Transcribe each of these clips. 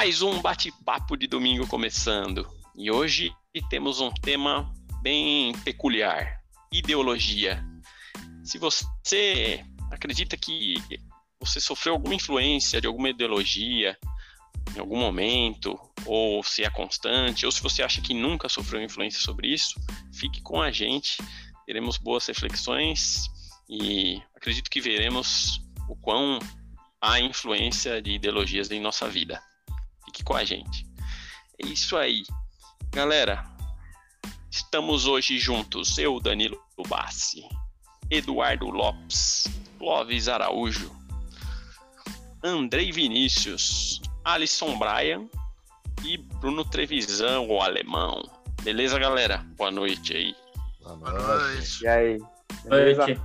Mais um bate-papo de domingo começando. E hoje temos um tema bem peculiar: ideologia. Se você acredita que você sofreu alguma influência de alguma ideologia em algum momento, ou se é constante, ou se você acha que nunca sofreu influência sobre isso, fique com a gente. Teremos boas reflexões e acredito que veremos o quão há influência de ideologias em nossa vida. Fique com a gente. É isso aí. Galera, estamos hoje juntos. Eu, Danilo Bassi, Eduardo Lopes, Clóvis Araújo, Andrei Vinícius, Alisson Bryan e Bruno Trevisan, o alemão. Beleza, galera? Boa noite aí. Boa noite. E aí? Beleza? Noite.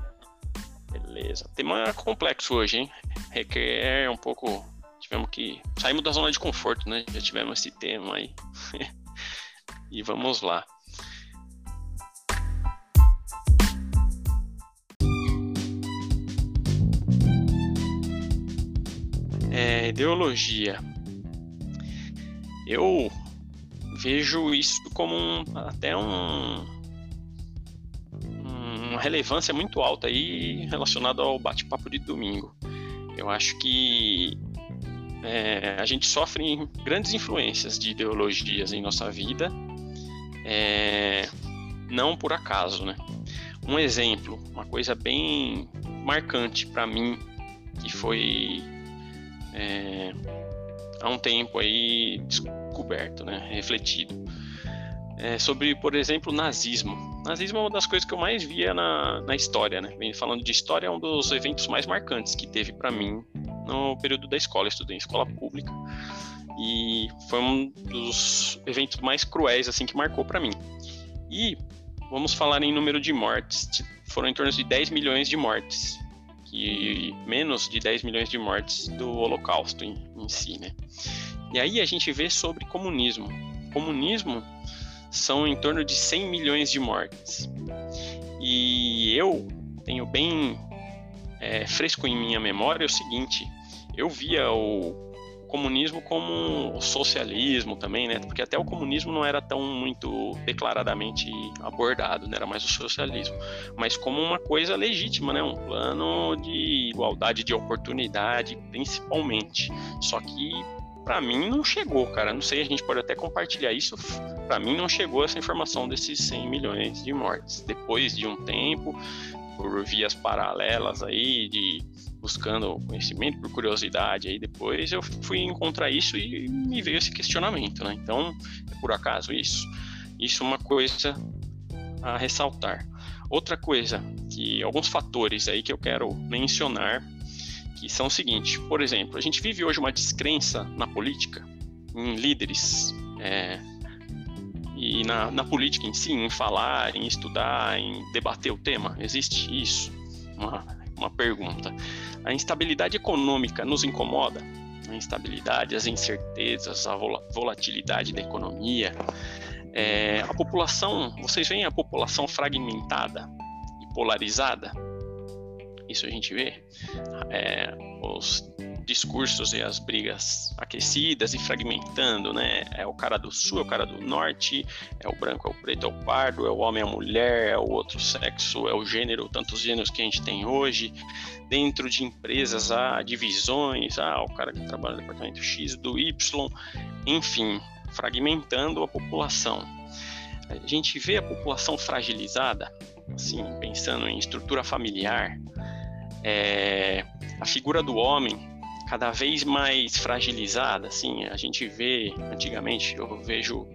Beleza. Tema complexo hoje, hein? Requer um pouco tivemos que saímos da zona de conforto, né? Já tivemos esse tema aí. e vamos lá. É, ideologia. Eu vejo isso como um, até um, uma relevância muito alta aí relacionada ao bate-papo de domingo. Eu acho que é, a gente sofre grandes influências de ideologias em nossa vida, é, não por acaso, né? Um exemplo, uma coisa bem marcante para mim, que foi é, há um tempo aí descoberto, né, refletido, é sobre, por exemplo, nazismo. nazismo é uma das coisas que eu mais via na, na história, né? Falando de história, é um dos eventos mais marcantes que teve para mim no período da escola, estudei em escola pública e foi um dos eventos mais cruéis assim que marcou para mim. E vamos falar em número de mortes, foram em torno de 10 milhões de mortes, que menos de 10 milhões de mortes do Holocausto em, em si, né? E aí a gente vê sobre comunismo. Comunismo são em torno de 100 milhões de mortes. E eu tenho bem é, fresco em minha memória o seguinte: eu via o comunismo como o socialismo também, né? Porque até o comunismo não era tão muito declaradamente abordado, né? Era mais o socialismo, mas como uma coisa legítima, né? Um plano de igualdade de oportunidade, principalmente. Só que para mim não chegou, cara. Não sei, a gente pode até compartilhar isso. Para mim não chegou essa informação desses 100 milhões de mortes. Depois de um tempo, por vias paralelas aí, de buscando conhecimento por curiosidade. Aí depois eu fui encontrar isso e me veio esse questionamento, né? Então, é por acaso isso? Isso é uma coisa a ressaltar. Outra coisa, que alguns fatores aí que eu quero mencionar, que são o seguinte, por exemplo, a gente vive hoje uma descrença na política, em líderes, é, e na, na política em si, em falar, em estudar, em debater o tema? Existe isso? Uma, uma pergunta. A instabilidade econômica nos incomoda? A instabilidade, as incertezas, a volatilidade da economia. É, a população, vocês veem a população fragmentada e polarizada? Isso a gente vê. É, os discursos e as brigas aquecidas e fragmentando, né? É o cara do sul, é o cara do norte, é o branco, é o preto, é o pardo, é o homem, é a mulher, é o outro sexo, é o gênero, tantos gêneros que a gente tem hoje. Dentro de empresas há divisões, ah, o cara que trabalha no departamento X do Y, enfim, fragmentando a população. A gente vê a população fragilizada, assim, pensando em estrutura familiar, é, a figura do homem cada vez mais fragilizada, assim, a gente vê, antigamente, eu vejo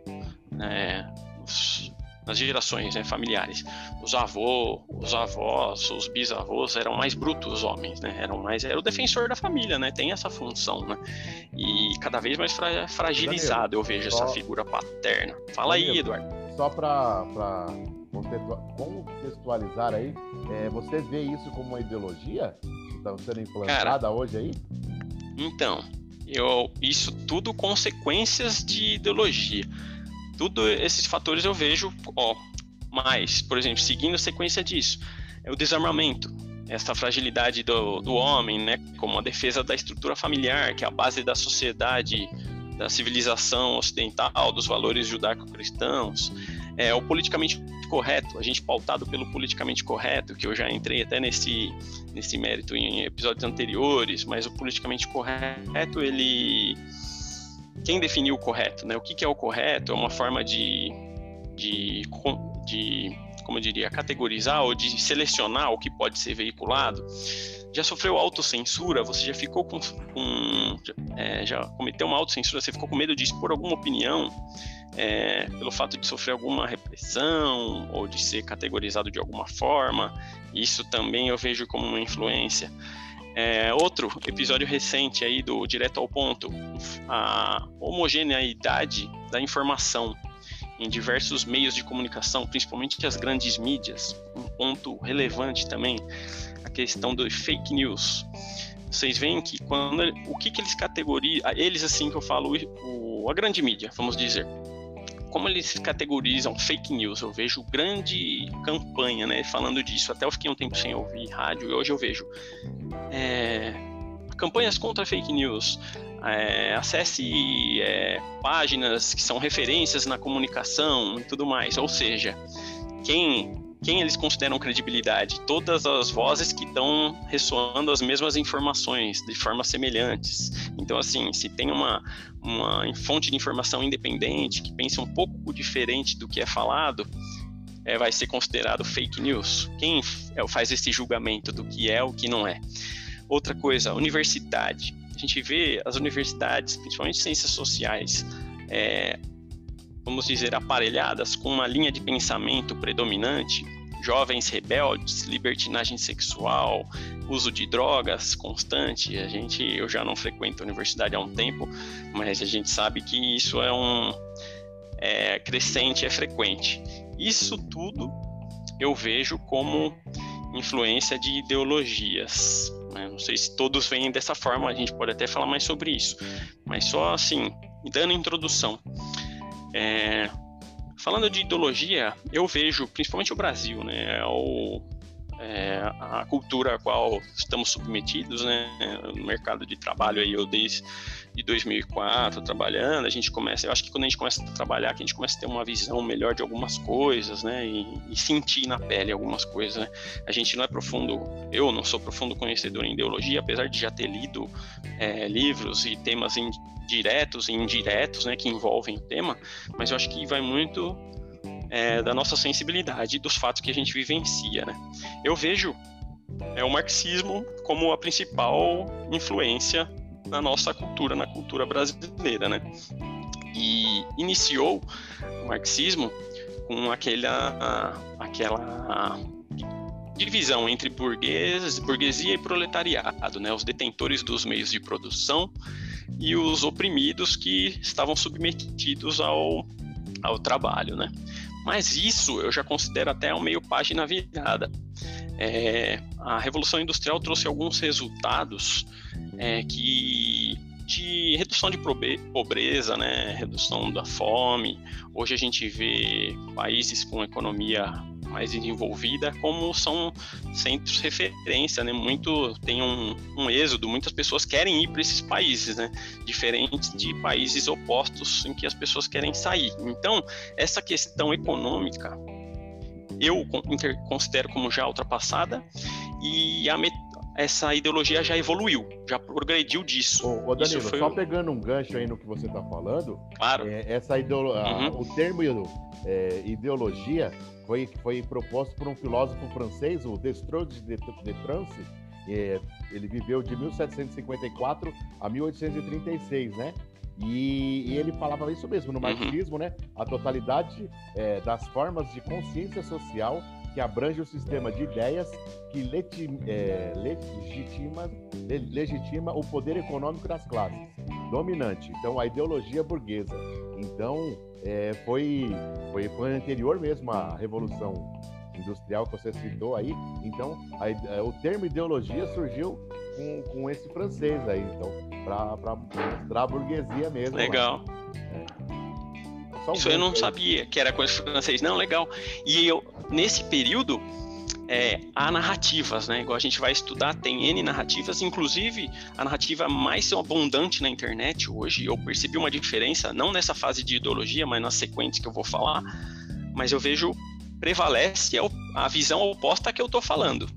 né, os, nas gerações né, familiares, os avós, os avós, os bisavós eram mais brutos os homens, né, eram mais, era o defensor da família, né, tem essa função, né, e cada vez mais fra fragilizado eu vejo só, essa figura paterna. Fala aí, Eduardo. Só para contextualizar aí, é, você vê isso como uma ideologia que está sendo implantada Cara, hoje aí? Então, eu, isso tudo consequências de ideologia. Tudo esses fatores eu vejo, ó, mais, por exemplo, seguindo a sequência disso, é o desarmamento, essa fragilidade do, do homem, né, como a defesa da estrutura familiar, que é a base da sociedade da civilização ocidental, dos valores judaico-cristãos, é, o politicamente correto, a gente pautado pelo politicamente correto, que eu já entrei até nesse, nesse mérito em episódios anteriores, mas o politicamente correto, ele. Quem definiu o correto? Né? O que, que é o correto? É uma forma de, de, de, como eu diria, categorizar ou de selecionar o que pode ser veiculado já sofreu autocensura? Você já ficou com. com é, já cometeu uma autocensura? Você ficou com medo de expor alguma opinião é, pelo fato de sofrer alguma repressão ou de ser categorizado de alguma forma? Isso também eu vejo como uma influência. É, outro episódio recente aí do Direto ao Ponto, a homogeneidade da informação em diversos meios de comunicação, principalmente as grandes mídias, um ponto relevante também a questão do fake news. Vocês veem que quando o que, que eles categorizam, eles assim que eu falo, o, a grande mídia, vamos dizer, como eles categorizam fake news, eu vejo grande campanha, né, falando disso. Até eu fiquei um tempo sem ouvir rádio e hoje eu vejo é, campanhas contra fake news. É, acesse é, páginas que são referências na comunicação e tudo mais. Ou seja, quem quem eles consideram credibilidade? Todas as vozes que estão ressoando as mesmas informações de formas semelhantes. Então, assim, se tem uma, uma fonte de informação independente que pensa um pouco diferente do que é falado, é, vai ser considerado fake news. Quem é, faz esse julgamento do que é o que não é? Outra coisa, universidade. Gente vê as universidades, principalmente ciências sociais, é, vamos dizer, aparelhadas com uma linha de pensamento predominante, jovens rebeldes, libertinagem sexual, uso de drogas constante. A gente, eu já não frequento a universidade há um tempo, mas a gente sabe que isso é um é, crescente, é frequente. Isso tudo eu vejo como influência de ideologias. Né? Não sei se todos veem dessa forma, a gente pode até falar mais sobre isso, mas só assim, dando introdução. É, falando de ideologia, eu vejo, principalmente o Brasil, né, é o, é, a cultura a qual estamos submetidos, né, no mercado de trabalho aí eu desde de 2004 trabalhando, a gente começa, eu acho que quando a gente começa a trabalhar, a gente começa a ter uma visão melhor de algumas coisas, né, e, e sentir na pele algumas coisas, né. A gente não é profundo, eu não sou profundo conhecedor em ideologia, apesar de já ter lido é, livros e temas em, diretos e indiretos, né, que envolvem o tema, mas eu acho que vai muito é, da nossa sensibilidade dos fatos que a gente vivencia, né. Eu vejo é o marxismo como a principal influência na nossa cultura, na cultura brasileira, né? E iniciou o marxismo com aquela, aquela divisão entre burguês, burguesia e proletariado, né? Os detentores dos meios de produção e os oprimidos que estavam submetidos ao, ao trabalho, né? Mas isso eu já considero até um meio página virada. É, a Revolução Industrial trouxe alguns resultados é, que de redução de pobreza, né, redução da fome. Hoje a gente vê países com economia mais desenvolvida como são centros de referência, né? Muito tem um, um êxodo, muitas pessoas querem ir para esses países, né? Diferentes de países opostos em que as pessoas querem sair. Então essa questão econômica eu considero como já ultrapassada e a essa ideologia já evoluiu, já progrediu disso. Ô, ô Danilo, só um... pegando um gancho aí no que você está falando, claro. É, essa ideolo... Uhum. o termo é, ideologia foi, foi proposto por um filósofo francês, o Destrodes de, de France. É, ele viveu de 1754 a 1836, né? E, e, ele falava isso mesmo no uhum. marxismo, né? A totalidade é, das formas de consciência social que abrange o sistema de ideias que é, legitima, legitima o poder econômico das classes dominante. Então, a ideologia burguesa. Então, é, foi, foi, foi anterior mesmo à Revolução Industrial que você citou aí. Então, a, é, o termo ideologia surgiu com, com esse francês aí, então, para mostrar a burguesia mesmo. Legal. É. Isso eu não sabia que era coisa francês. Não, legal. E eu, nesse período, é, há narrativas, né? Igual a gente vai estudar, tem N narrativas, inclusive a narrativa mais abundante na internet hoje, eu percebi uma diferença, não nessa fase de ideologia, mas nas sequências que eu vou falar, mas eu vejo prevalece a visão oposta que eu estou falando.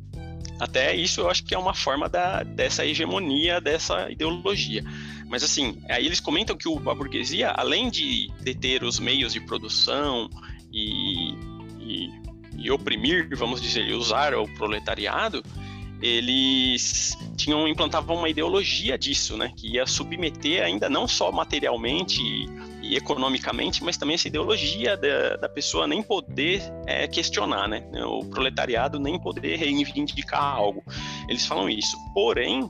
Até isso eu acho que é uma forma da, dessa hegemonia, dessa ideologia. Mas assim, aí eles comentam que a burguesia, além de deter os meios de produção e, e, e oprimir, vamos dizer, usar o proletariado, eles tinham implantavam uma ideologia disso, né, que ia submeter ainda não só materialmente e economicamente, mas também essa ideologia da, da pessoa nem poder é, questionar, né? O proletariado nem poder reivindicar algo. Eles falam isso. Porém,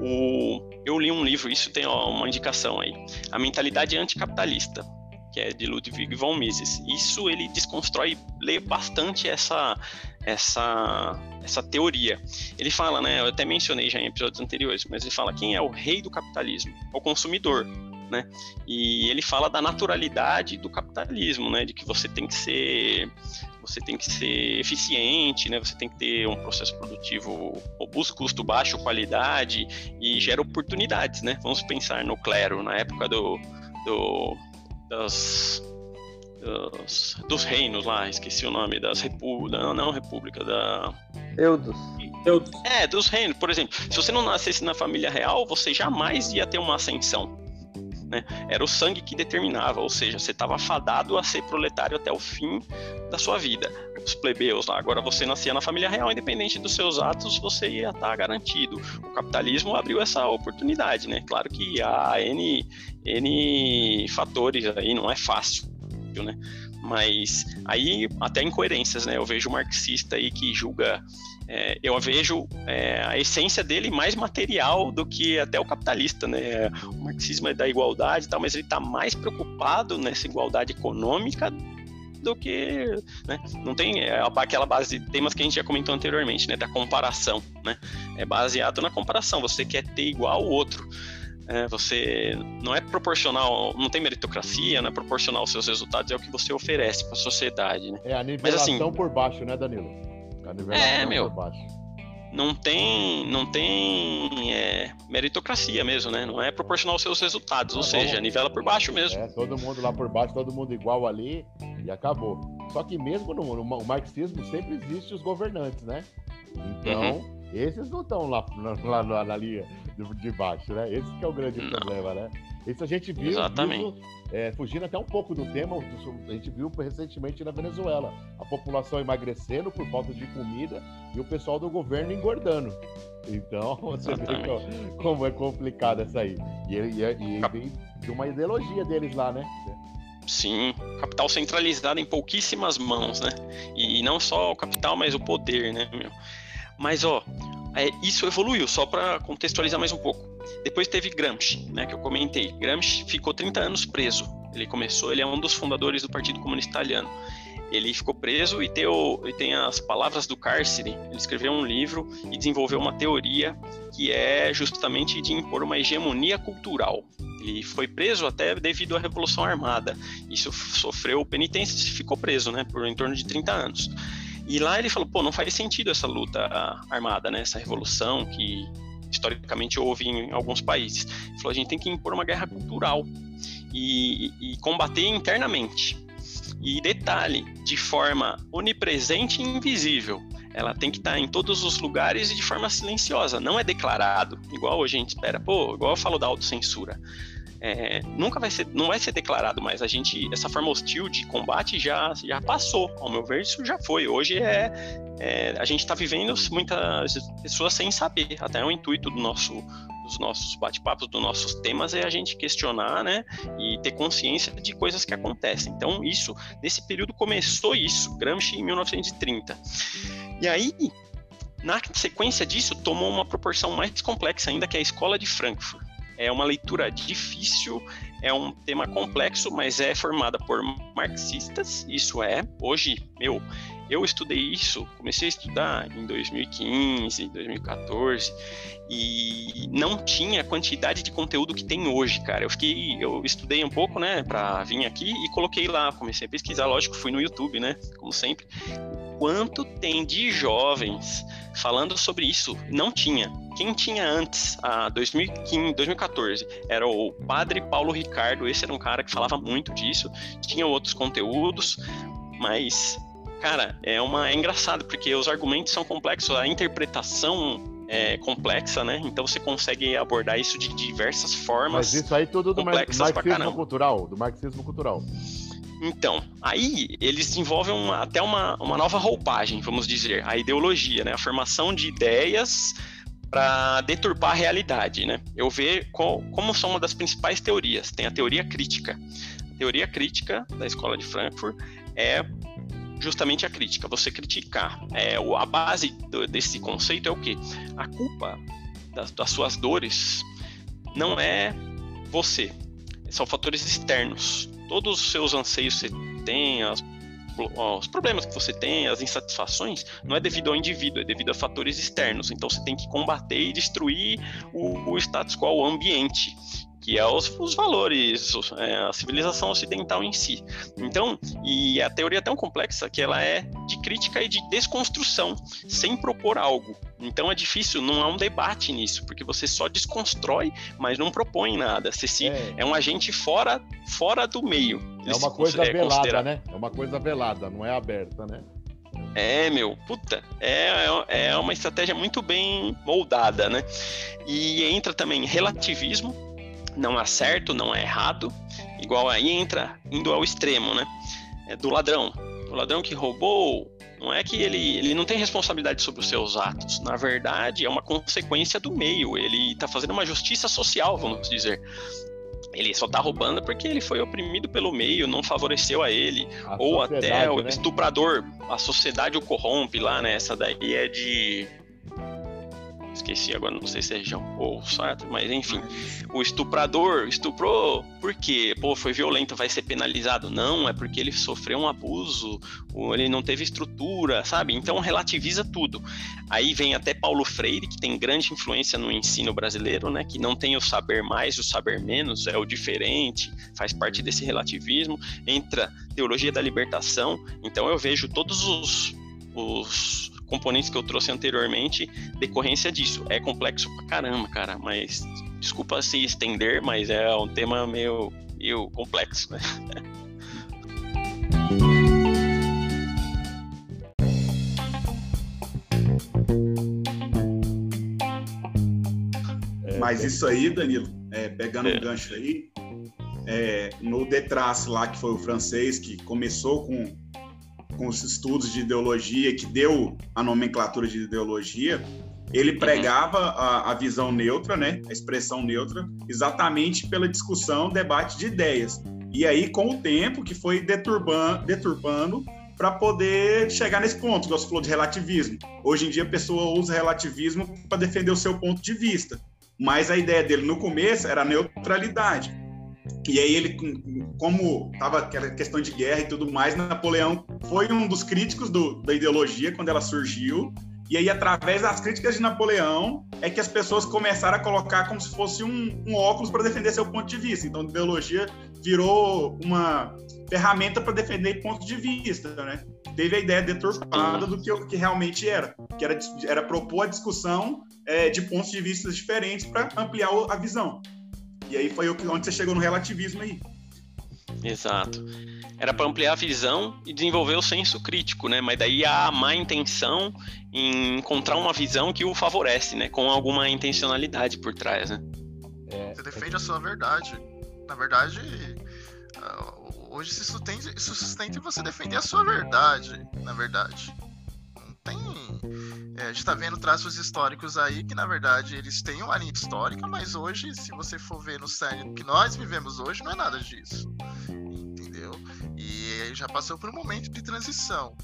o, eu li um livro, isso tem uma indicação aí, A Mentalidade Anticapitalista, que é de Ludwig von Mises. Isso ele desconstrói, lê bastante essa essa essa teoria. Ele fala, né, eu até mencionei já em episódios anteriores, mas ele fala quem é o rei do capitalismo? É o consumidor né? E ele fala da naturalidade do capitalismo, né? De que você tem que ser você tem que ser eficiente, né? Você tem que ter um processo produtivo robusto, custo baixo, qualidade e gera oportunidades, né? Vamos pensar no clero na época do, do das dos, dos, reinos lá, esqueci o nome, das repúblicas, não, não república, da... Eudos. Eudos. É, dos reinos, por exemplo. Se você não nascesse na família real, você jamais ia ter uma ascensão né? Era o sangue que determinava, ou seja, você estava fadado a ser proletário até o fim da sua vida. Os plebeus agora você nascia na família real, independente dos seus atos, você ia estar tá garantido. O capitalismo abriu essa oportunidade, né? Claro que há N, N fatores aí, não é fácil, né? Mas aí até incoerências, né? Eu vejo o marxista aí que julga é, eu vejo é, a essência dele mais material do que até o capitalista, né? O marxismo é da igualdade e tal, mas ele está mais preocupado nessa igualdade econômica do que, né? Não tem é, aquela base de temas que a gente já comentou anteriormente, né? Da comparação, né? É baseado na comparação. Você quer ter igual ao outro. É, você não é proporcional, não tem meritocracia, não é proporcional aos seus resultados, é o que você oferece para a sociedade, né? É a nivelação Mas, assim, por baixo, né, Danilo? É, meu. Não tem, não tem é, meritocracia mesmo, né? Não é proporcional aos seus resultados, ou seja, nivela por baixo mesmo. É, todo mundo lá por baixo, todo mundo igual ali e acabou. Só que mesmo no, no marxismo sempre existe os governantes, né? Então, uhum. Esses não estão lá, lá, lá, na linha de baixo, né? Esse que é o grande não. problema, né? Isso a gente viu, Exatamente. Viu, é, fugindo até um pouco do tema, a gente viu recentemente na Venezuela. A população emagrecendo por falta de comida e o pessoal do governo engordando. Então, você Exatamente. vê como é complicado essa aí. E, e, e vem de uma ideologia deles lá, né? Sim, capital centralizado em pouquíssimas mãos, né? E não só o capital, mas o poder, né, meu? Mas, ó, é, isso evoluiu, só para contextualizar mais um pouco. Depois teve Gramsci, né, que eu comentei. Gramsci ficou 30 anos preso. Ele começou, ele é um dos fundadores do Partido Comunista Italiano. Ele ficou preso e e tem as palavras do cárcere. Ele escreveu um livro e desenvolveu uma teoria que é justamente de impor uma hegemonia cultural. Ele foi preso até devido à Revolução Armada. Isso sofreu penitência ficou preso, né, por em torno de 30 anos. E lá ele falou, pô, não faz sentido essa luta armada, né? Essa revolução que historicamente houve em alguns países. Ele falou, a gente tem que impor uma guerra cultural e, e combater internamente. E detalhe, de forma onipresente e invisível. Ela tem que estar em todos os lugares e de forma silenciosa, não é declarado, igual a gente espera. Pô, igual eu falo da autocensura é, nunca vai ser, não vai ser declarado, mas a gente, essa forma hostil de combate já, já passou. Ao meu ver, isso já foi. Hoje é, é a gente está vivendo muitas pessoas sem saber. Até o intuito do nosso dos nossos bate-papos, dos nossos temas, é a gente questionar, né, e ter consciência de coisas que acontecem. Então, isso, nesse período começou isso, Gramsci em 1930. E aí, na sequência disso, tomou uma proporção mais complexa ainda, que é a Escola de Frankfurt. É uma leitura difícil, é um tema complexo, mas é formada por marxistas, isso é. Hoje, meu, eu estudei isso, comecei a estudar em 2015, 2014, e não tinha a quantidade de conteúdo que tem hoje, cara. Eu fiquei, eu estudei um pouco, né, para vir aqui e coloquei lá, comecei a pesquisar, lógico, fui no YouTube, né, como sempre quanto tem de jovens falando sobre isso. Não tinha. Quem tinha antes, a 2015, 2014, era o padre Paulo Ricardo. Esse era um cara que falava muito disso. Tinha outros conteúdos, mas, cara, é uma é engraçado porque os argumentos são complexos, a interpretação é, complexa, né? Então você consegue abordar isso de diversas formas. Mas isso aí tudo do marxismo cultural, do marxismo cultural. Então, aí eles desenvolvem uma, até uma, uma nova roupagem, vamos dizer, a ideologia, né? A formação de ideias para deturpar a realidade, né? Eu vejo qual, como são uma das principais teorias. Tem a teoria crítica. A teoria crítica da Escola de Frankfurt é justamente a crítica, você criticar. É, a base do, desse conceito é o quê? A culpa das, das suas dores não é você, são fatores externos todos os seus anseios que você tem, as, os problemas que você tem, as insatisfações, não é devido ao indivíduo, é devido a fatores externos. Então você tem que combater e destruir o, o status quo, o ambiente que é os, os valores, é, a civilização ocidental em si. Então, e a teoria é tão complexa que ela é de crítica e de desconstrução, sem propor algo. Então é difícil, não há um debate nisso, porque você só desconstrói, mas não propõe nada. Você se, é. é um agente fora, fora do meio. É uma coisa é, velada, né? É uma coisa velada, não é aberta, né? É, meu, puta, é, é uma estratégia muito bem moldada, né? E entra também relativismo, não há certo, não é errado, igual aí entra indo ao extremo, né? É do ladrão. O ladrão que roubou, não é que ele, ele não tem responsabilidade sobre os seus atos. Na verdade, é uma consequência do meio. Ele está fazendo uma justiça social, vamos dizer. Ele só está roubando porque ele foi oprimido pelo meio, não favoreceu a ele. A ou até o né? estuprador, a sociedade o corrompe lá, né? Essa daí é de esqueci agora, não sei se é região ou Sartre, mas enfim. O estuprador estuprou porque, pô, foi violento, vai ser penalizado. Não, é porque ele sofreu um abuso, ou ele não teve estrutura, sabe? Então relativiza tudo. Aí vem até Paulo Freire, que tem grande influência no ensino brasileiro, né? Que não tem o saber mais, o saber menos, é o diferente, faz parte desse relativismo. Entra teologia da libertação. Então eu vejo todos os os componentes que eu trouxe anteriormente, decorrência disso. É complexo pra caramba, cara, mas desculpa se estender, mas é um tema meio, meio complexo, né? Mas isso aí, Danilo, é, pegando é. um gancho aí, é, no Detrace lá, que foi o francês, que começou com com os estudos de ideologia, que deu a nomenclatura de ideologia, ele pregava a, a, visão neutra, né, a expressão neutra, exatamente pela discussão, debate de ideias. E aí, com o tempo, que foi deturbando, deturbando para poder chegar nesse ponto, que você falou de relativismo. Hoje em dia, a pessoa usa relativismo para defender o seu ponto de vista. Mas a ideia dele no começo era neutralidade. E aí ele, como estava aquela questão de guerra e tudo mais, Napoleão foi um dos críticos do, da ideologia quando ela surgiu. E aí, através das críticas de Napoleão, é que as pessoas começaram a colocar como se fosse um, um óculos para defender seu ponto de vista. Então, a ideologia virou uma ferramenta para defender ponto de vista, né? Teve a ideia deturpada do que, que realmente era, que era, era propor a discussão é, de pontos de vista diferentes para ampliar a visão. E aí foi onde você chegou no relativismo aí. Exato. Era para ampliar a visão e desenvolver o senso crítico, né? Mas daí há a má intenção em encontrar uma visão que o favorece, né? Com alguma intencionalidade por trás, né? É, você defende a sua verdade. Na verdade, ah, hoje se sustenta, se sustenta em você defender a sua verdade, na verdade tem. É, a gente está vendo traços históricos aí que, na verdade, eles têm uma linha histórica, mas hoje, se você for ver no cerne que nós vivemos hoje, não é nada disso. Entendeu? E já passou por um momento de transição.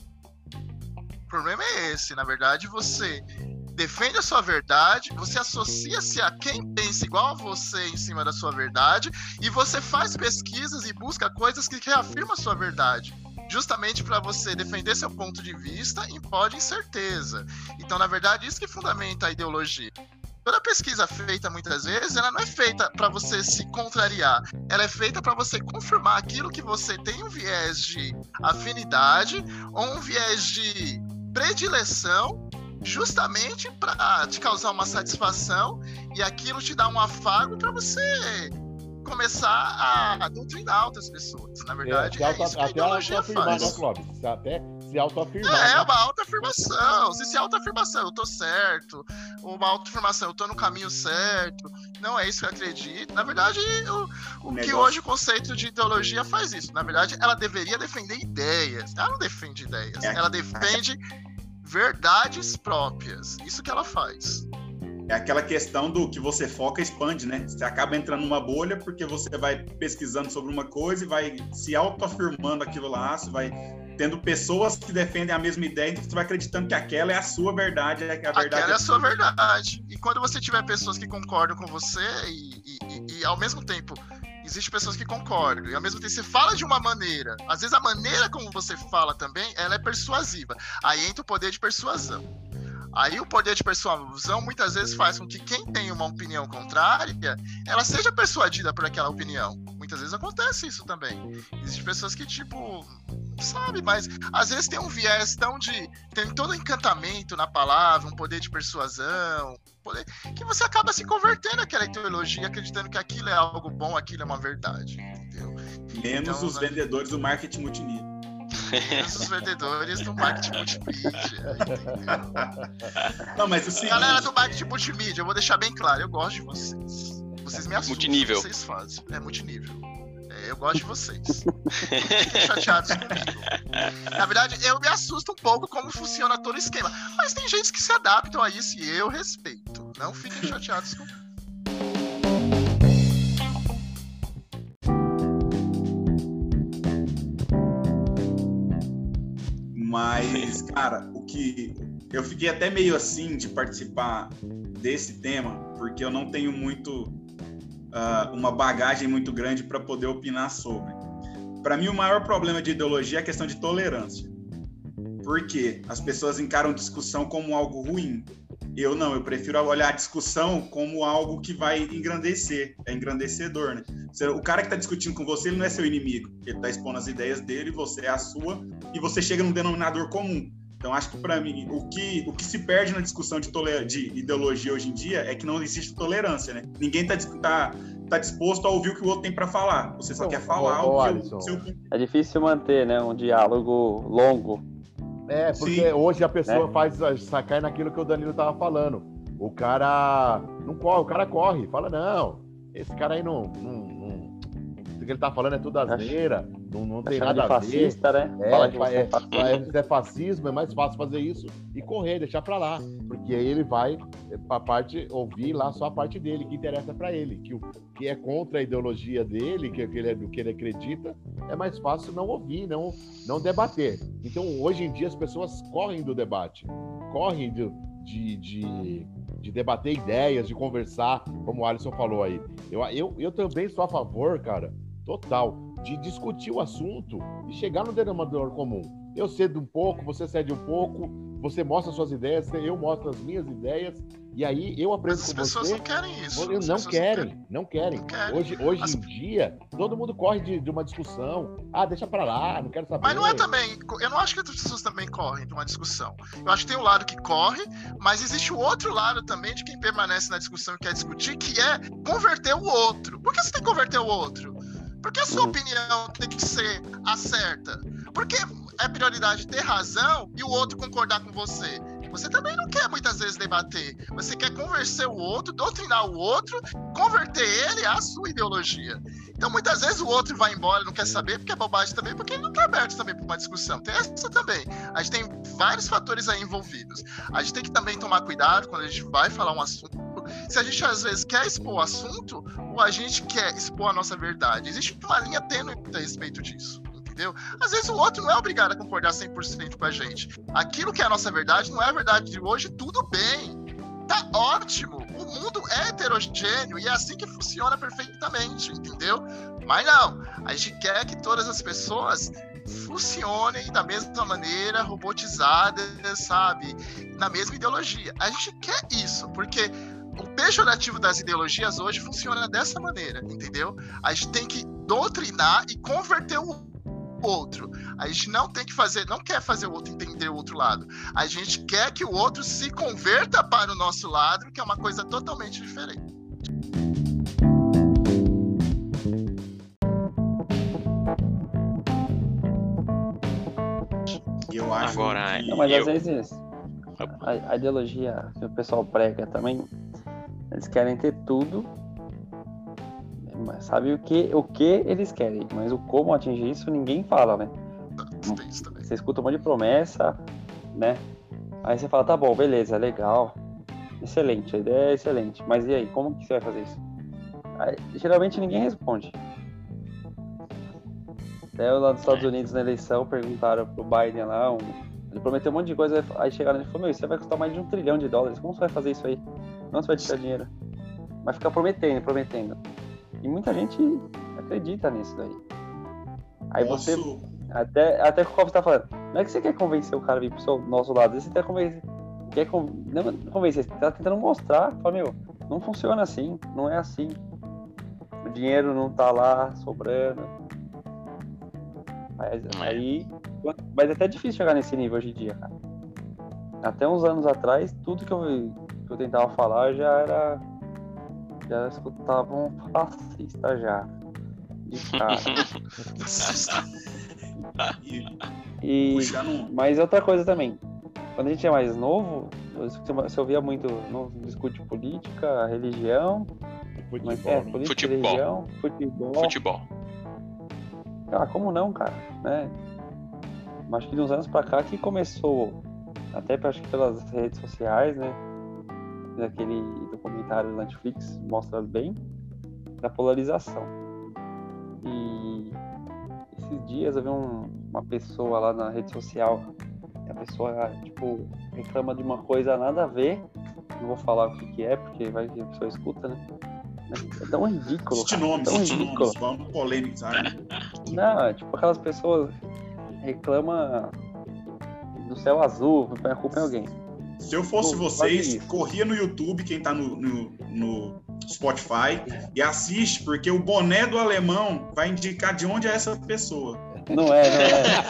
O problema é esse, na verdade, você defende a sua verdade, você associa-se a quem pensa igual a você em cima da sua verdade, e você faz pesquisas e busca coisas que reafirmam a sua verdade justamente para você defender seu ponto de vista em pó incerteza. Então, na verdade, isso que fundamenta a ideologia. Toda pesquisa feita muitas vezes, ela não é feita para você se contrariar, ela é feita para você confirmar aquilo que você tem um viés de afinidade ou um viés de predileção justamente para te causar uma satisfação e aquilo te dá um afago para você começar a doutrinar outras pessoas. Na verdade, é, é isso que a ideologia faz. Né, Clóvis? Até se autoafirmar. É, né? uma autoafirmação. Se se autoafirmação, eu tô certo. Uma autoafirmação, eu tô no caminho certo. Não é isso que eu acredito. Na verdade, o, o que hoje o conceito de ideologia faz isso. Na verdade, ela deveria defender ideias. Ela não defende ideias. É. Ela defende verdades próprias. Isso que ela faz. É aquela questão do que você foca expande, né? Você acaba entrando numa bolha porque você vai pesquisando sobre uma coisa e vai se autoafirmando aquilo lá, você vai tendo pessoas que defendem a mesma ideia, então você vai acreditando que aquela é a sua verdade, é a verdade. Aquela é a sua verdade. E quando você tiver pessoas que concordam com você e, e, e, e ao mesmo tempo Existem pessoas que concordam. E ao mesmo tempo você fala de uma maneira. Às vezes a maneira como você fala também, ela é persuasiva. Aí entra o poder de persuasão. Aí o poder de persuasão muitas vezes faz com que quem tem uma opinião contrária, ela seja persuadida por aquela opinião. Muitas vezes acontece isso também. Existem pessoas que, tipo, sabe, mas às vezes tem um viés tão de. Tem todo um encantamento na palavra, um poder de persuasão, poder, que você acaba se convertendo naquela ideologia, acreditando que aquilo é algo bom, aquilo é uma verdade. Entendeu? Menos então, os né? vendedores do marketing multinível. Os vendedores do marketing multimídia. Não, mas o seguinte... Galera do marketing multimídia, eu vou deixar bem claro, eu gosto de vocês. Vocês me assustam. Multinível. Vocês fazem. É multinível. É, eu gosto de vocês. Fiquem chateados comigo. Na verdade, eu me assusto um pouco como funciona todo o esquema. Mas tem gente que se adaptam a isso e eu respeito. Não fiquem chateados comigo. Mas, cara, o que eu fiquei até meio assim de participar desse tema, porque eu não tenho muito uh, uma bagagem muito grande para poder opinar sobre. Para mim, o maior problema de ideologia é a questão de tolerância. Porque as pessoas encaram discussão como algo ruim. Eu não, eu prefiro olhar a discussão como algo que vai engrandecer, é engrandecedor, né? O cara que está discutindo com você, ele não é seu inimigo, ele está expondo as ideias dele, você é a sua, e você chega num denominador comum. Então, acho que para mim, o que, o que se perde na discussão de, de ideologia hoje em dia é que não existe tolerância, né? Ninguém está tá, tá disposto a ouvir o que o outro tem para falar. Você só quer falar o que o seu... É difícil manter, né, um diálogo longo. É, porque Sim. hoje a pessoa né? faz sacar naquilo que o Danilo tava falando. O cara não corre, o cara corre, fala, não, esse cara aí não, não que ele tá falando é tudo asneira, não, não tem nada a fascista, ver. Né? É, Fala que é, é, é, é, fascismo, é mais fácil fazer isso e correr, deixar pra lá. Porque aí ele vai pra parte, ouvir lá só a parte dele, que interessa para ele, que, o, que é contra a ideologia dele, que, que ele, do que ele acredita, é mais fácil não ouvir, não, não debater. Então, hoje em dia, as pessoas correm do debate, correm do, de, de, de, debater ideias, de conversar, como o Alisson falou aí. Eu, eu, eu também sou a favor, cara, total, de discutir o assunto e chegar no denominador comum. Eu cedo um pouco, você cede um pouco, você mostra suas ideias, eu mostro as minhas ideias, e aí eu aprendo Mas com você. As pessoas não querem isso. Não, não querem, não querem, não querem. Hoje, hoje as... em dia, todo mundo corre de, de, uma discussão. Ah, deixa pra lá, não quero saber. Mas não é também. Eu não acho que as pessoas também correm de uma discussão. Eu acho que tem o um lado que corre, mas existe o outro lado também de quem permanece na discussão e quer discutir, que é converter o outro. Por que você tem que converter o outro? Por que a sua uhum. opinião tem que ser a certa? Porque é prioridade ter razão e o outro concordar com você. Você também não quer muitas vezes debater. Você quer convencer o outro, doutrinar o outro, converter ele à sua ideologia. Então muitas vezes o outro vai embora, não quer saber, porque é bobagem também, porque ele não está aberto também para uma discussão. Tem essa também. A gente tem vários fatores aí envolvidos. A gente tem que também tomar cuidado quando a gente vai falar um assunto se a gente às vezes quer expor o assunto ou a gente quer expor a nossa verdade. Existe uma linha tênue a respeito disso. Entendeu? Às vezes o outro não é obrigado a concordar 100% com a gente. Aquilo que é a nossa verdade não é a verdade de hoje, tudo bem. Tá ótimo. O mundo é heterogêneo e é assim que funciona perfeitamente, entendeu? Mas não, a gente quer que todas as pessoas funcionem da mesma maneira, robotizadas, sabe? Na mesma ideologia. A gente quer isso, porque pejorativo das ideologias hoje funciona dessa maneira, entendeu? A gente tem que doutrinar e converter o outro. A gente não tem que fazer, não quer fazer o outro entender o outro lado. A gente quer que o outro se converta para o nosso lado, que é uma coisa totalmente diferente. Eu acho Agora, que... Não, mas eu- às vezes a, a ideologia que o pessoal prega também, eles querem ter tudo, mas sabe o que, o que eles querem, mas o como atingir isso ninguém fala, né? Você escuta um monte de promessa, né? Aí você fala, tá bom, beleza, legal, excelente, a ideia é excelente, mas e aí, como que você vai fazer isso? Aí, geralmente ninguém responde. Até lá nos Estados É. Unidos, na eleição, perguntaram pro Biden lá, um- ele prometeu um monte de coisa, aí chegaram e falou, meu, isso vai custar mais de um trilhão de dólares, como você vai fazer isso aí? Não você vai tirar dinheiro. Vai ficar prometendo, prometendo. E muita gente acredita nisso daí. Aí você até, até que o Cobb tá falando. Não é que você quer convencer o cara a vir pro seu, nosso lado, você quer convencer. Quer con- não convencer, você tá tentando mostrar. Fala, meu, não funciona assim, não é assim. O dinheiro não tá lá sobrando. Mas, É. aí. Mas é até difícil chegar nesse nível hoje em dia, cara. Até uns anos atrás, tudo que eu, que eu tentava falar já era. Já escutavam fascista já. De cara. E. Mas outra coisa também, quando a gente é mais novo, você- ouvia muito, não discute política, religião, mas é, Futebol. política, Futebol. religião, futebol. Futebol. Ah, como não, cara, né? Acho que de uns anos pra cá que começou, até acho que pelas redes sociais, né? Aquele documentário da Netflix mostra bem da polarização. E esses dias eu vi um- uma pessoa lá na rede social, a pessoa, tipo, reclama de uma coisa nada a ver. Não vou falar o que, que é, porque vai que a pessoa escuta, né? É tão ridículo. Cite cara, nomes, tão cite ridículo. nomes, vamos polemizar. né? Não, é tipo aquelas pessoas reclamam do céu azul, põe a culpa em alguém. Se eu fosse Pô, vocês, corria no YouTube, quem tá no, no, no Spotify, e assiste, porque o boné do alemão vai indicar de onde é essa pessoa. Não é, não é.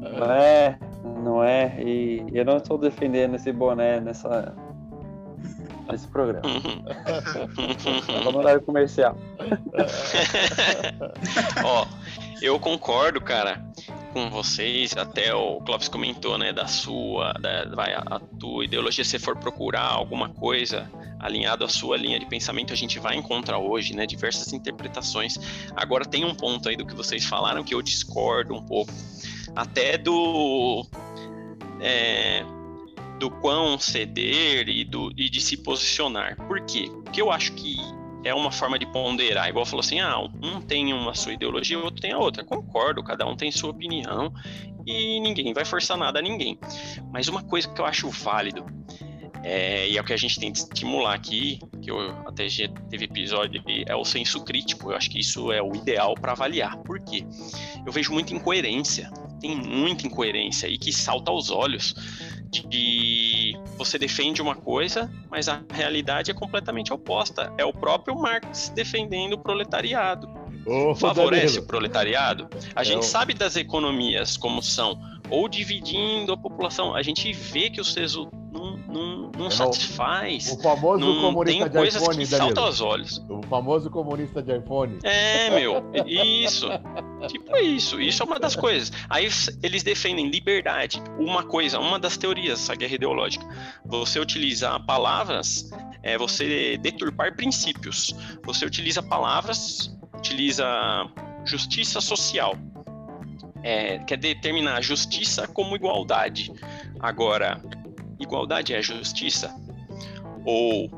Não é, não é. E eu não estou defendendo esse boné nessa, nesse programa. Tava no horário comercial. Ó, eu concordo, cara, com vocês. Até o Clóvis comentou, né, da sua, da, vai, a, tua ideologia. Se for procurar alguma coisa alinhado à sua linha de pensamento, a gente vai encontrar hoje, né, diversas interpretações. Agora tem um ponto aí do que vocês falaram que eu discordo um pouco, até do é, do quão ceder e, do, e de se posicionar. Por quê? Porque eu acho que é uma forma de ponderar. Igual falou assim: ah, um tem uma sua ideologia, o outro tem a outra. Concordo, cada um tem sua opinião e ninguém vai forçar nada a ninguém. Mas uma coisa que eu acho válido, é, e é o que a gente tem de estimular aqui, que eu até já teve episódio, é o senso crítico. Eu acho que isso é o ideal para avaliar. Por quê? Eu vejo muita incoerência, tem muita incoerência e que salta aos olhos de você defende uma coisa, mas a realidade é completamente oposta. É o próprio Marx defendendo o proletariado. Ô, Favorece Danilo, o proletariado? A É gente o- sabe das economias como são, ou dividindo a população. A gente vê que os resultados não, não, É satisfaz. O famoso Não tem comunista de coisas iPhone, que saltam Danilo. aos olhos. O famoso comunista de iPhone. É, meu, isso. Tipo isso, isso é uma das coisas. Aí eles defendem liberdade. Uma coisa, uma das teorias dessa guerra ideológica. Você utilizar palavras, é você deturpar princípios. Você utiliza palavras, utiliza justiça social. É, quer determinar justiça como igualdade. Agora, igualdade é justiça? Ou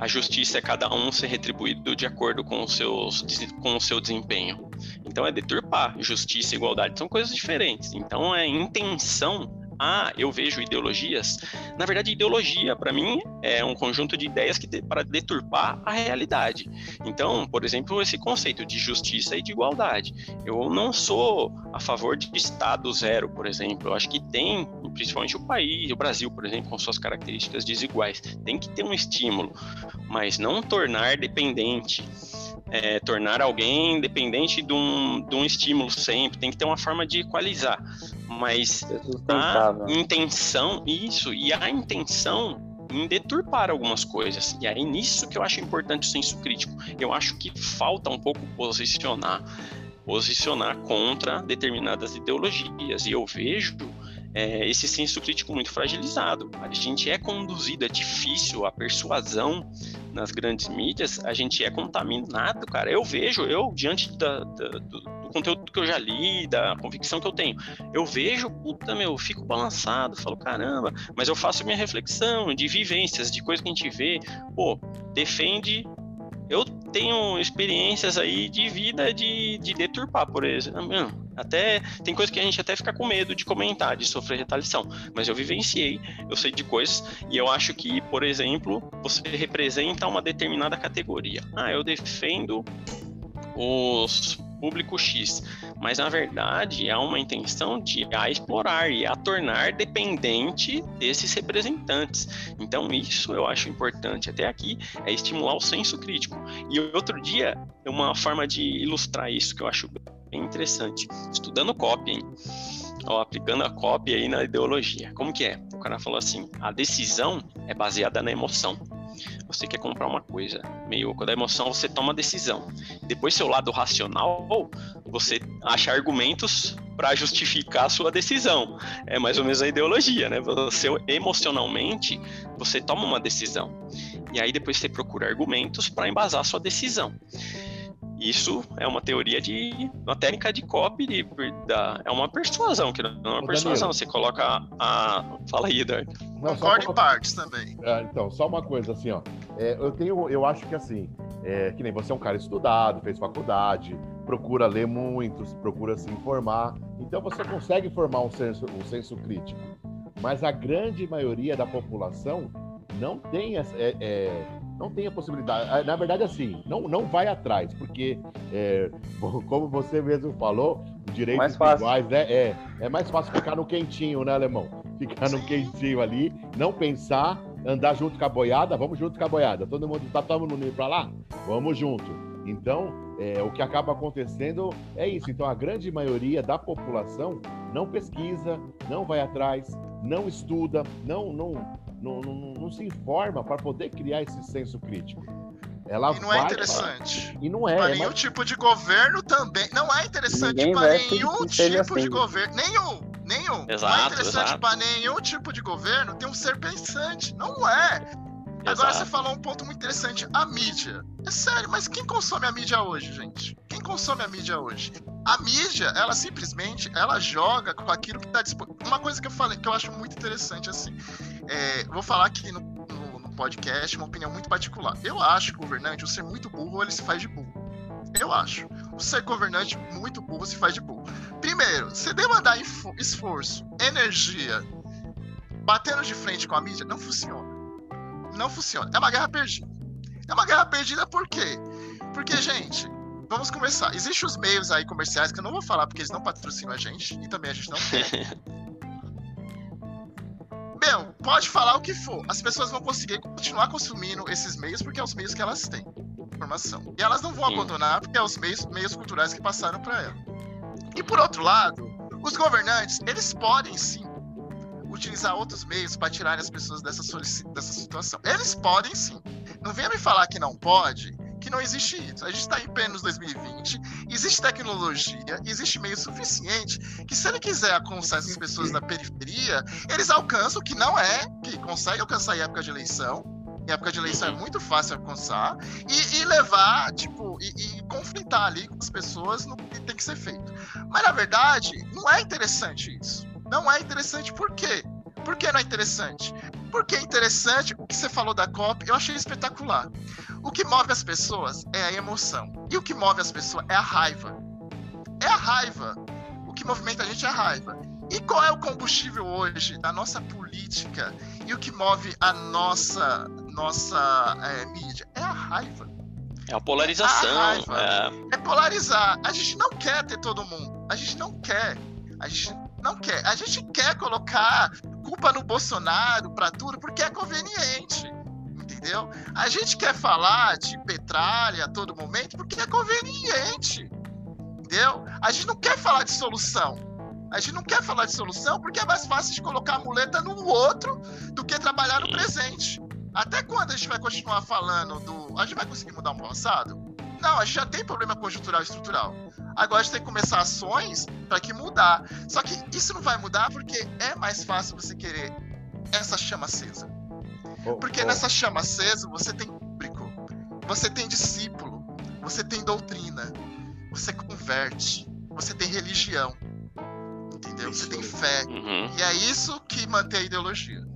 a justiça é cada um ser retribuído de acordo com, os seus, com o seu desempenho. Então é deturpar justiça e igualdade, são coisas diferentes. Então a intenção ah, eu vejo ideologias. Na verdade, ideologia, para mim, é um conjunto de ideias que para deturpar a realidade. Então, por exemplo, esse conceito de justiça e de igualdade. Eu não sou a favor de Estado zero, por exemplo. Eu acho que tem, principalmente o país, o Brasil, por exemplo, com suas características desiguais, tem que ter um estímulo, mas não tornar dependente é, tornar alguém dependente de um, de um estímulo sempre, tem que ter uma forma de equalizar. Mas a intenção, isso, e a intenção em deturpar algumas coisas. E aí nisso que eu acho importante o senso crítico. Eu acho que falta um pouco posicionar posicionar contra determinadas ideologias. E eu vejo é, esse senso crítico muito fragilizado. A gente é conduzido, é difícil a persuasão nas grandes mídias, a gente é contaminado, cara. Eu vejo, eu, diante da, da, do, do, conteúdo que eu já li, da convicção que eu tenho, eu vejo, puta, meu, eu fico balançado, falo, caramba, mas eu faço minha reflexão de vivências, de coisas que a gente vê, pô, defende tenho experiências aí de vida de, de deturpar, por exemplo. Até tem coisa que a gente até fica com medo de comentar, de sofrer retaliação. Mas eu vivenciei, eu sei de coisas, e eu acho que, por exemplo, você representa uma determinada categoria. Ah, eu defendo os público X, mas na verdade há uma intenção de a explorar e a tornar dependente desses representantes. Então isso eu acho importante até aqui é estimular o senso crítico. E outro dia uma forma de ilustrar isso que eu acho bem interessante, estudando copy? Ó, aplicando a cópia aí na ideologia. Como que é? O cara falou assim: a decisão é baseada na emoção. Você quer comprar uma coisa, meio com a emoção você toma decisão. Depois seu lado racional, você acha argumentos para justificar a sua decisão. É mais ou menos a ideologia, né? Você emocionalmente, você toma uma decisão. E aí depois você procura argumentos para embasar a sua decisão. Isso é uma teoria de. uma técnica de copy, de, da, é uma persuasão, que não é uma persuasão. Você coloca a. a... Fala aí, Eduardo. Concordo em partes também. É, então, só uma coisa, assim, ó. É, eu tenho. Eu acho que assim, é, que nem você é um cara estudado, fez faculdade, procura ler muito, procura se informar. Então você consegue formar um senso, um senso crítico. Mas a grande maioria da população não tem é, é, não tem a possibilidade. Ah, na verdade, assim, não, não vai atrás, porque, é, como você mesmo falou, direitos iguais né, é, é mais fácil ficar no quentinho, né, alemão? Ficar no quentinho ali, não pensar, andar junto com a boiada, vamos junto com a boiada. Todo mundo tá todo mundo para lá? Vamos junto. Então, é, o que acaba acontecendo é isso. Então, a grande maioria da população não pesquisa, não vai atrás, não estuda, não, não, não, não, não se informa para poder criar esse senso crítico. Ela e não é interessante. E não é. Para é nenhum mais... tipo de governo também. Não é interessante para nenhum tipo assim. de governo. Nenhum. Nenhum. Exato, não é interessante para nenhum tipo de governo ter um ser pensante. Não é. Agora você falou um ponto muito interessante, a mídia. É sério, mas quem consome a mídia hoje, gente? Quem consome a mídia hoje? A mídia, ela simplesmente, ela joga com aquilo que está disponível. Uma coisa que eu falei, que eu acho muito interessante, assim, é, vou falar aqui no, no, no, podcast uma opinião muito particular. Eu acho que o governante, o ser muito burro, ele se faz de burro. Eu acho. O ser governante muito burro se faz de burro. Primeiro, você demandar esforço, energia, batendo de frente com a mídia, não funciona não funciona. É uma guerra perdida. É uma guerra perdida por quê? Porque, gente, vamos começar. Existem os meios aí comerciais que eu não vou falar porque eles não patrocinam a gente e também a gente não quer. Pode falar o que for. As pessoas vão conseguir continuar consumindo esses meios porque é os meios que elas têm informação. E elas não vão Sim. abandonar porque é os meios, meios culturais que passaram para ela. E por outro lado, os governantes, eles podem sim utilizar outros meios para tirar as pessoas dessa, dessa situação. Eles podem sim. Não venha me falar que não pode, que não existe isso. A gente está em plenos 2020, existe tecnologia, existe meio suficiente que se ele quiser alcançar essas pessoas da periferia, eles alcançam, que não é, que consegue alcançar em época de eleição, em época de eleição é muito fácil alcançar, e, e levar, tipo, e, e, conflitar ali com as pessoas no que tem que ser feito. Mas na verdade, não é interessante isso. Não é interessante por quê? Por que não é interessante? Porque é interessante o que você falou da COP, eu achei espetacular. O que move as pessoas é a emoção. E o que move as pessoas é a raiva. É a raiva. O que movimenta a gente é a raiva. E qual é o combustível hoje da nossa política e o que move a nossa, nossa é, mídia? É a raiva. É a polarização. A raiva. É... é polarizar. A gente não quer ter todo mundo. A gente não quer. A gente não quer. A gente quer colocar culpa no Bolsonaro para tudo porque é conveniente. Entendeu? A gente quer falar de petralha a todo momento porque é conveniente. Entendeu? A gente não quer falar de solução. A gente não quer falar de solução porque é mais fácil de colocar a muleta no outro do que trabalhar no presente. Até quando a gente vai continuar falando do. A gente vai conseguir mudar o passado? Não, a gente já tem problema conjuntural e estrutural. Agora a gente tem que começar ações para que mudar. Só que isso não vai mudar porque é mais fácil você querer essa chama acesa. Porque nessa chama acesa você tem público, você tem discípulo, você tem doutrina, você converte, você tem religião. Entendeu? Você tem fé. Uhum. E é isso que mantém a ideologia.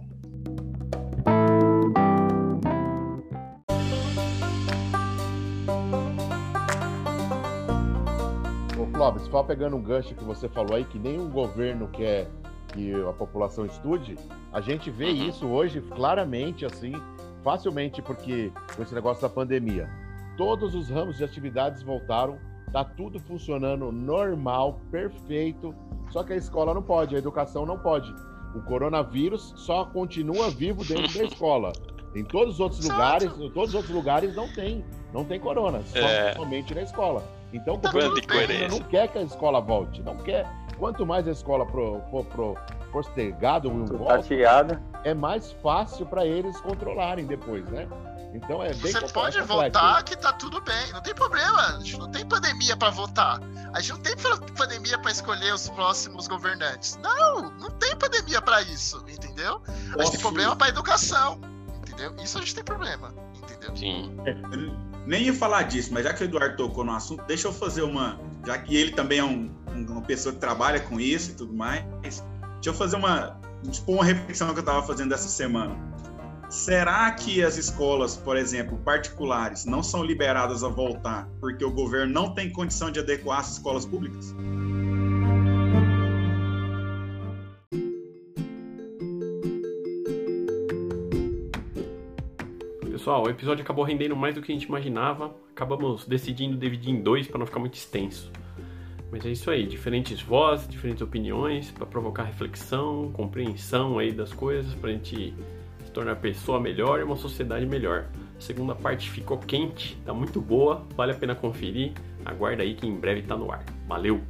Clóvis, só pegando um gancho que você falou aí, que nenhum governo quer que a população estude, a gente vê uhum. isso hoje claramente, assim, facilmente, porque com esse negócio da pandemia, todos os ramos de atividades voltaram, tá tudo funcionando normal, perfeito, só que a escola não pode, a educação não pode. O coronavírus só continua vivo dentro da escola. Em todos os outros lugares, em todos os outros lugares não tem, não tem corona, só, é. somente na escola. Então, o governo não quer que a escola volte, não quer. Quanto mais a escola for pro, pro, postergada ou volta, é mais fácil para eles controlarem depois, né? Então é bem Você pode votar que tá tudo bem, não tem problema. A gente não tem pandemia para votar. A gente não tem pandemia para escolher os próximos governantes. Não, não tem pandemia para isso, entendeu? A gente tem problema para educação, entendeu? Isso a gente tem problema, entendeu? Sim. É, nem ia falar disso, mas já que o Eduardo tocou no assunto, deixa eu fazer uma. Já que ele também é um, uma pessoa que trabalha com isso e tudo mais, deixa eu fazer uma. Tipo, uma reflexão que eu estava fazendo essa semana. Será que as escolas, por exemplo, particulares, não são liberadas a voltar porque o governo não tem condição de adequar as escolas públicas? Pessoal, o episódio acabou rendendo mais do que a gente imaginava. Acabamos decidindo dividir em dois para não ficar muito extenso. Mas é isso aí, diferentes vozes, diferentes opiniões para provocar reflexão, compreensão aí das coisas, para a gente se tornar pessoa melhor e uma sociedade melhor. A segunda parte ficou quente, tá muito boa, vale a pena conferir. Aguarda aí que em breve tá no ar. Valeu!